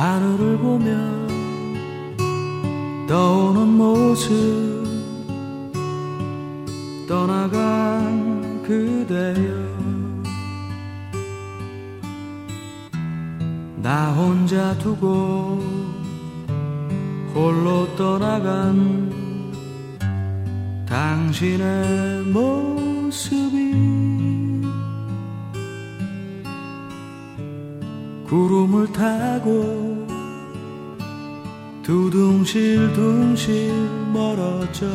하늘을 보며 떠오는 모습 떠나간 그대여. 나 혼자 두고 홀로 떠나간 당신의 모습이 구름을 타고 두둥실둥실 멀어져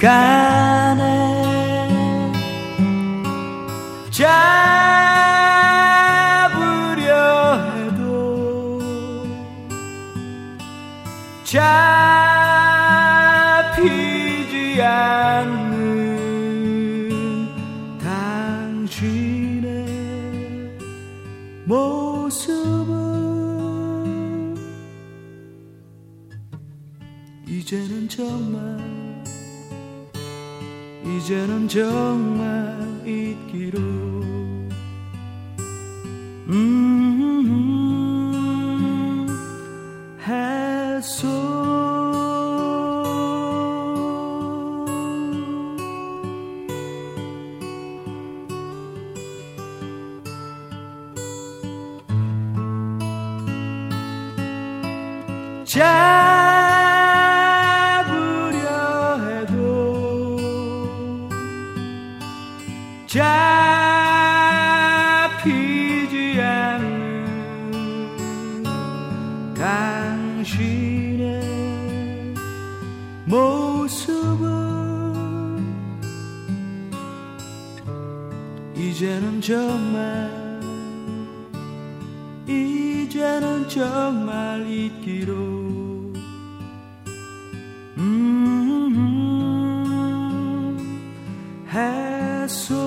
가네. 잡으려 해도 잡 정말. 이제는 정말 so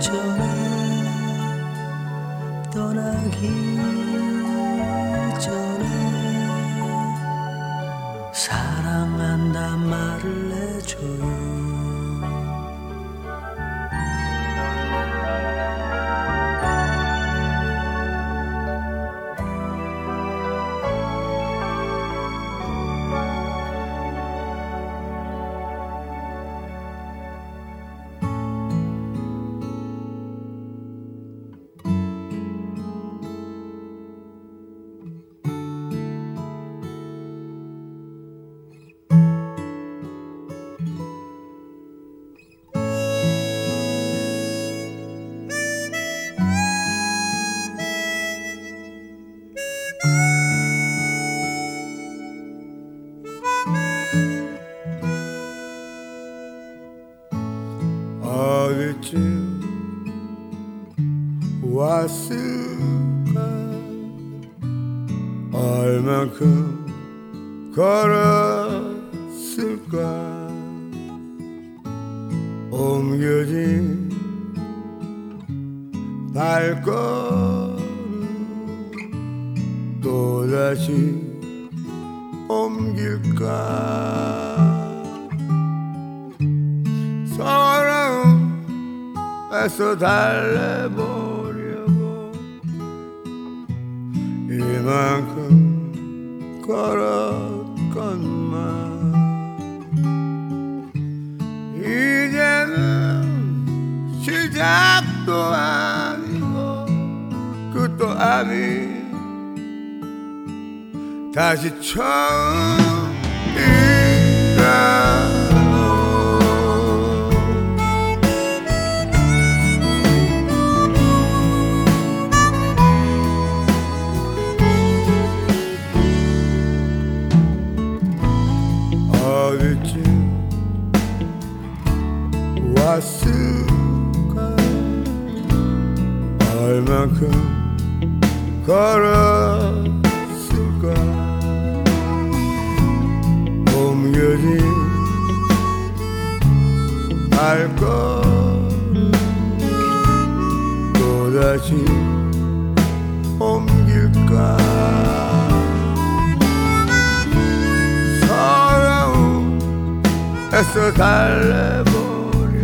전에 떠나기 전에 tal 걸었을까 옮겨진 알걸 또다시 옮길까? 서러움에서 달래버려.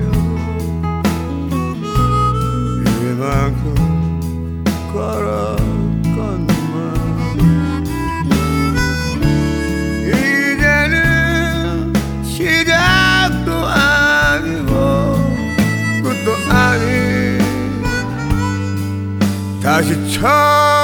이만큼 다시 처음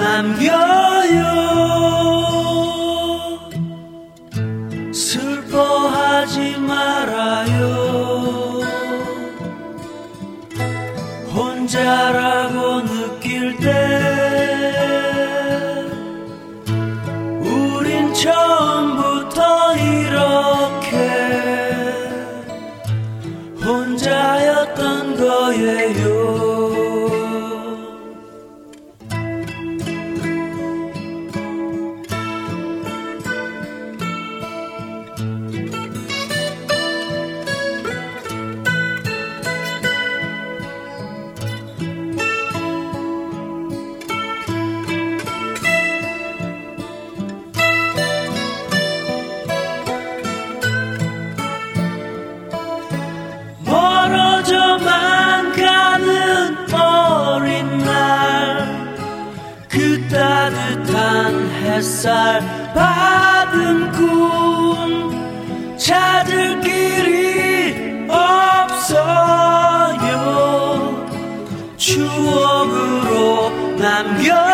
I'm yo, -yo. 햇살 받은 꿈 찾을 길이 없어요. 추억으로 남겨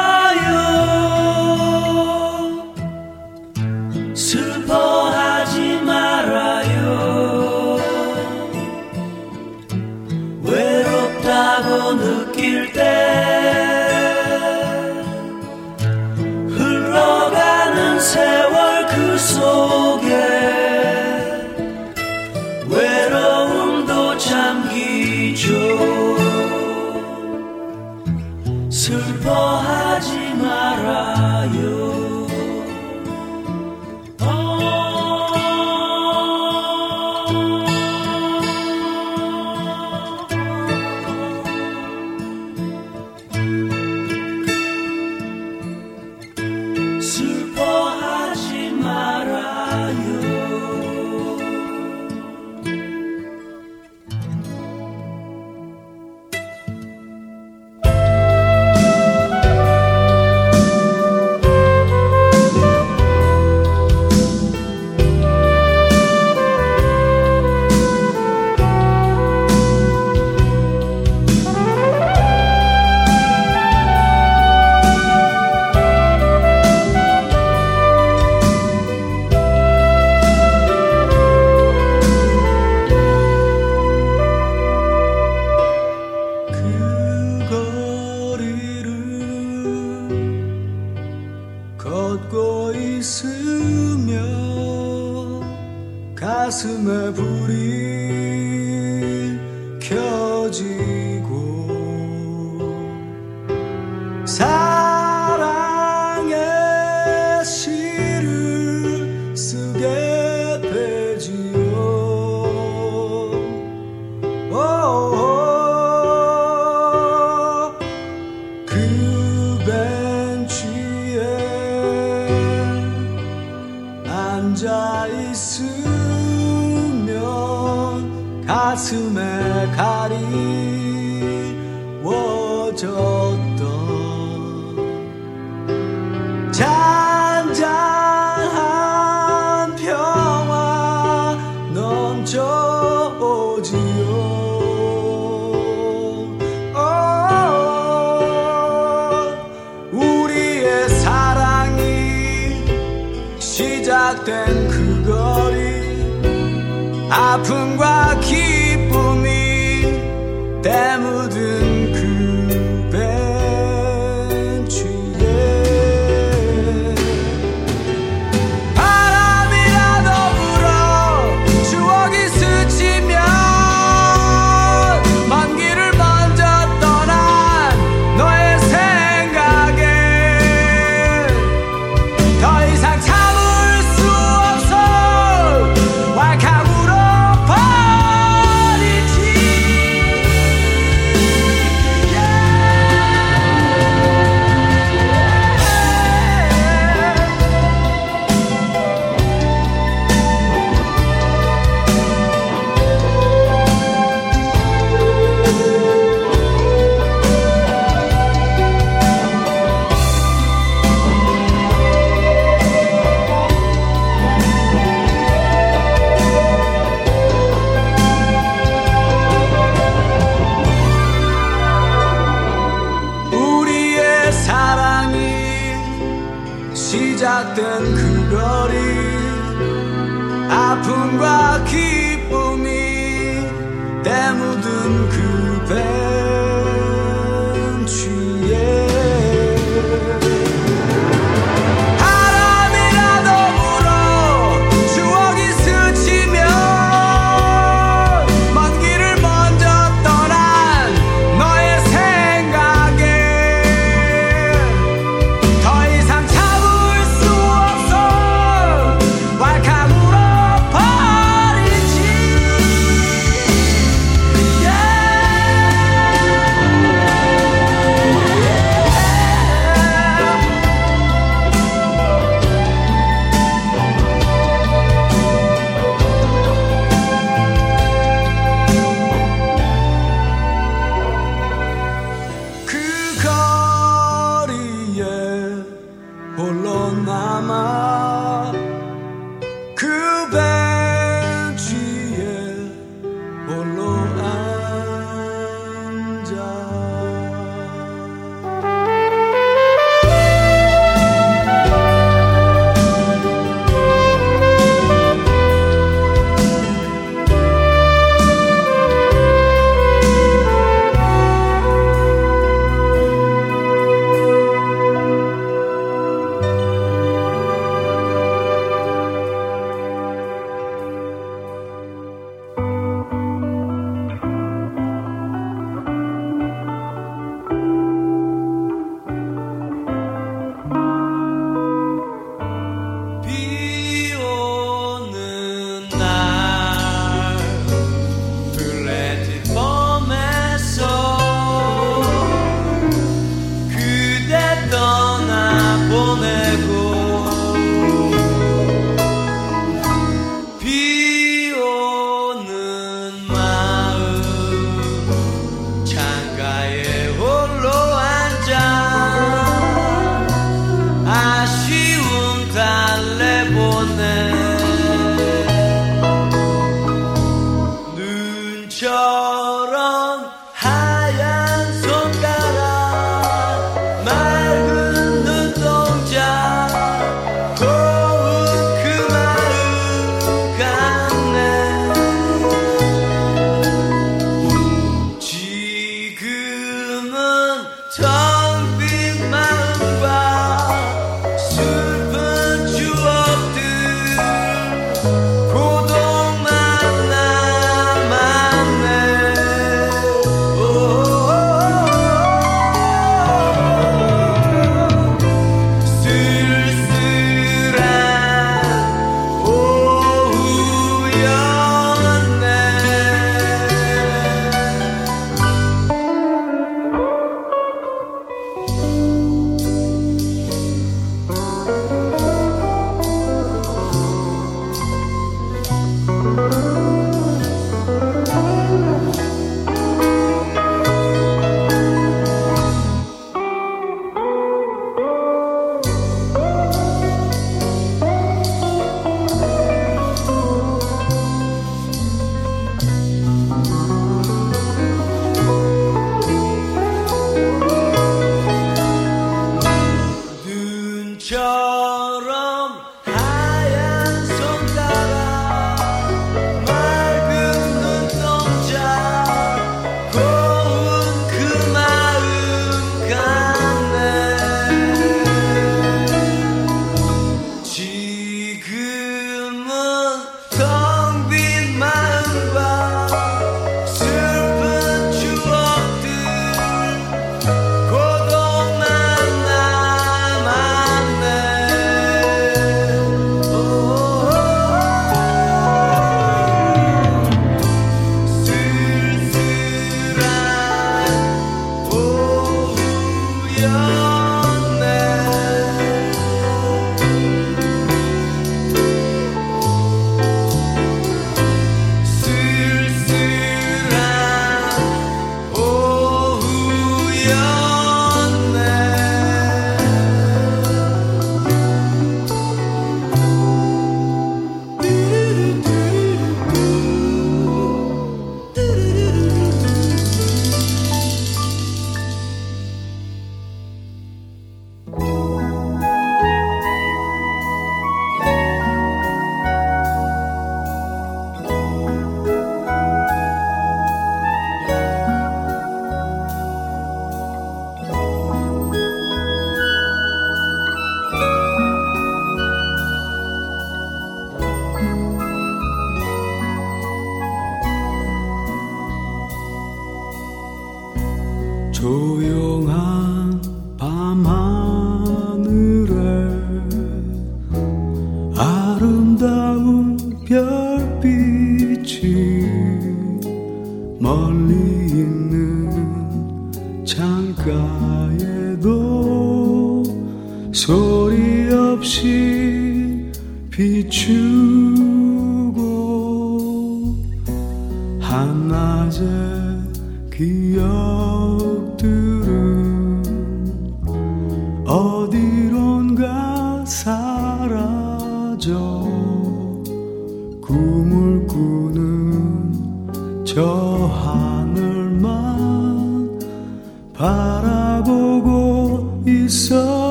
boneco.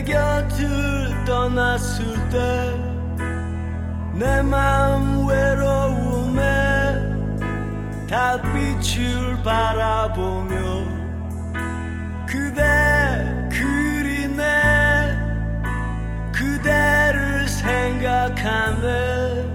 내 곁을 떠났을 때 내 마음 외로움에 달빛을 바라보며 그대 그리네 그대를 생각하네.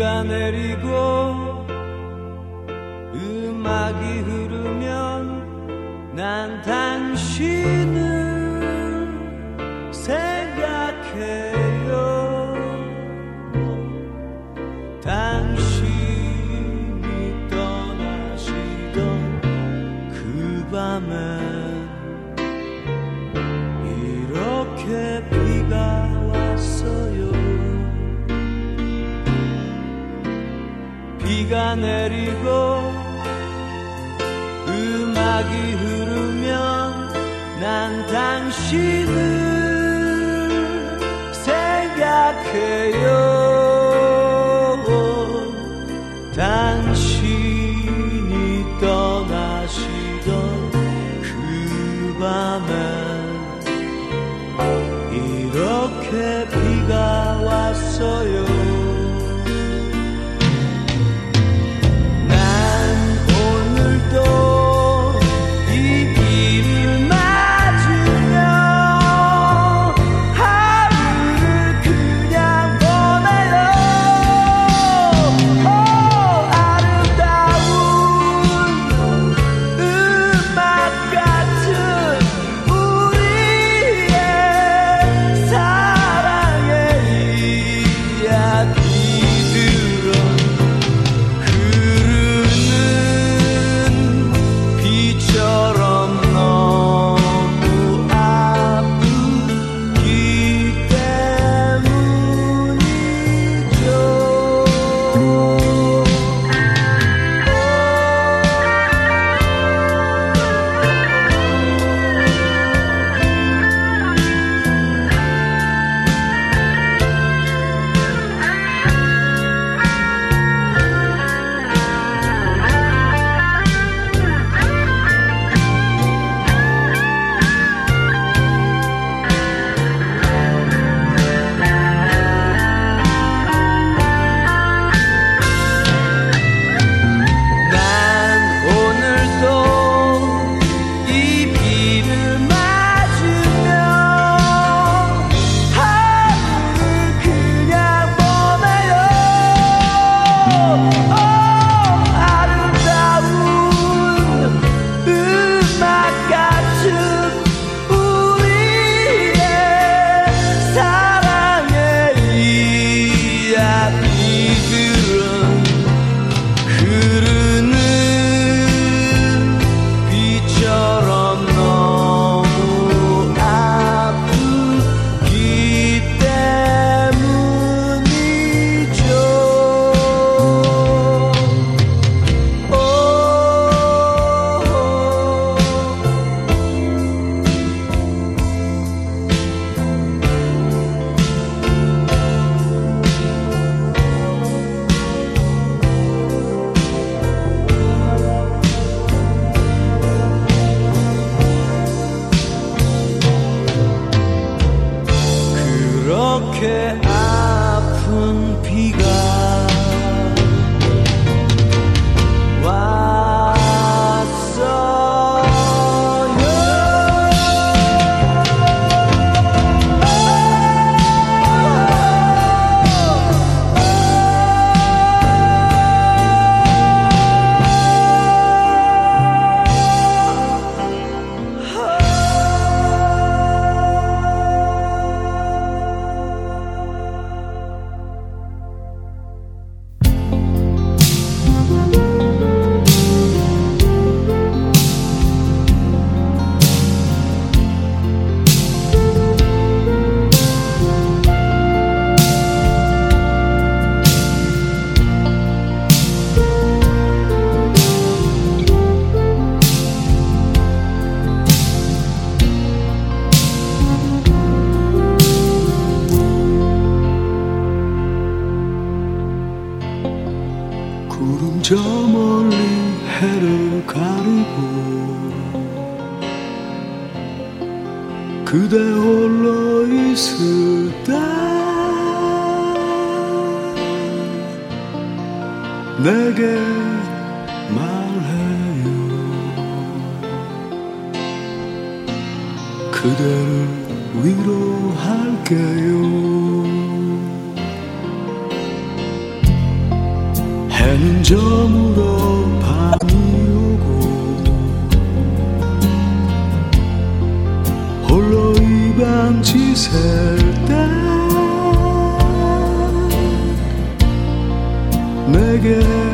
비가 내리고 내리고 음악이 흐르면 난 당신을 해를 가르고 그대 홀로 있을 때 내게 말해요. 그대를 위로할게요. 해는 저물어 빛이 셀때 내게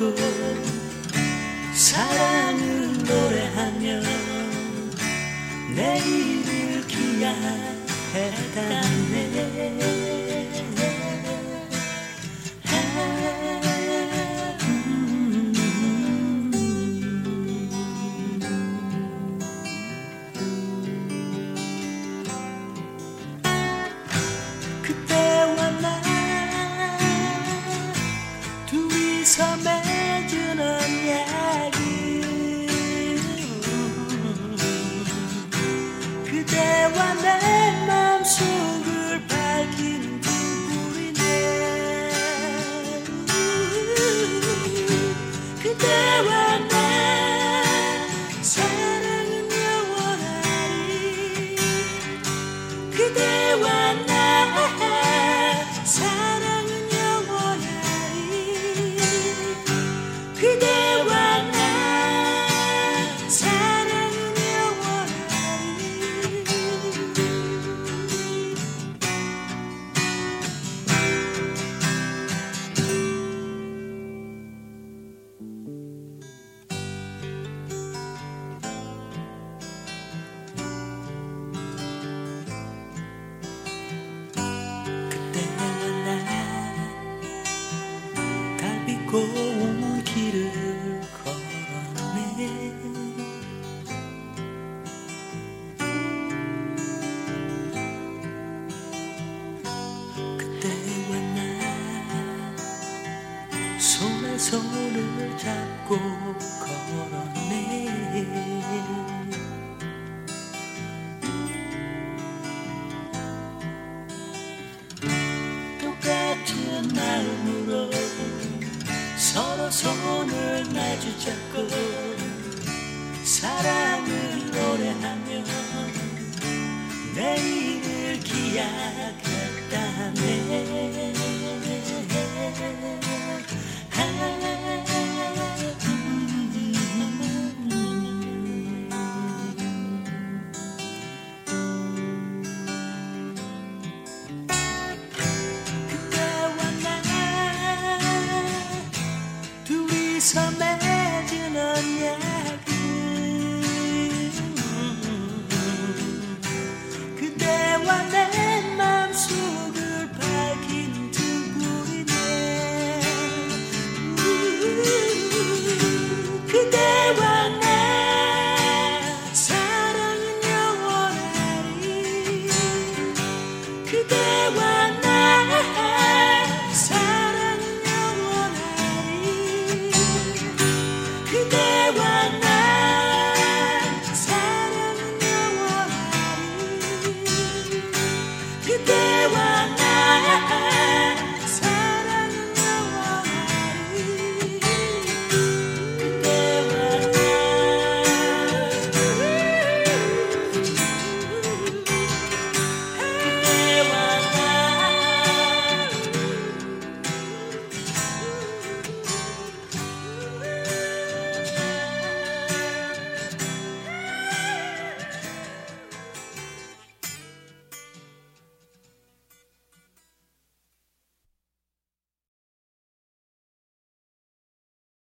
마 달빛 고운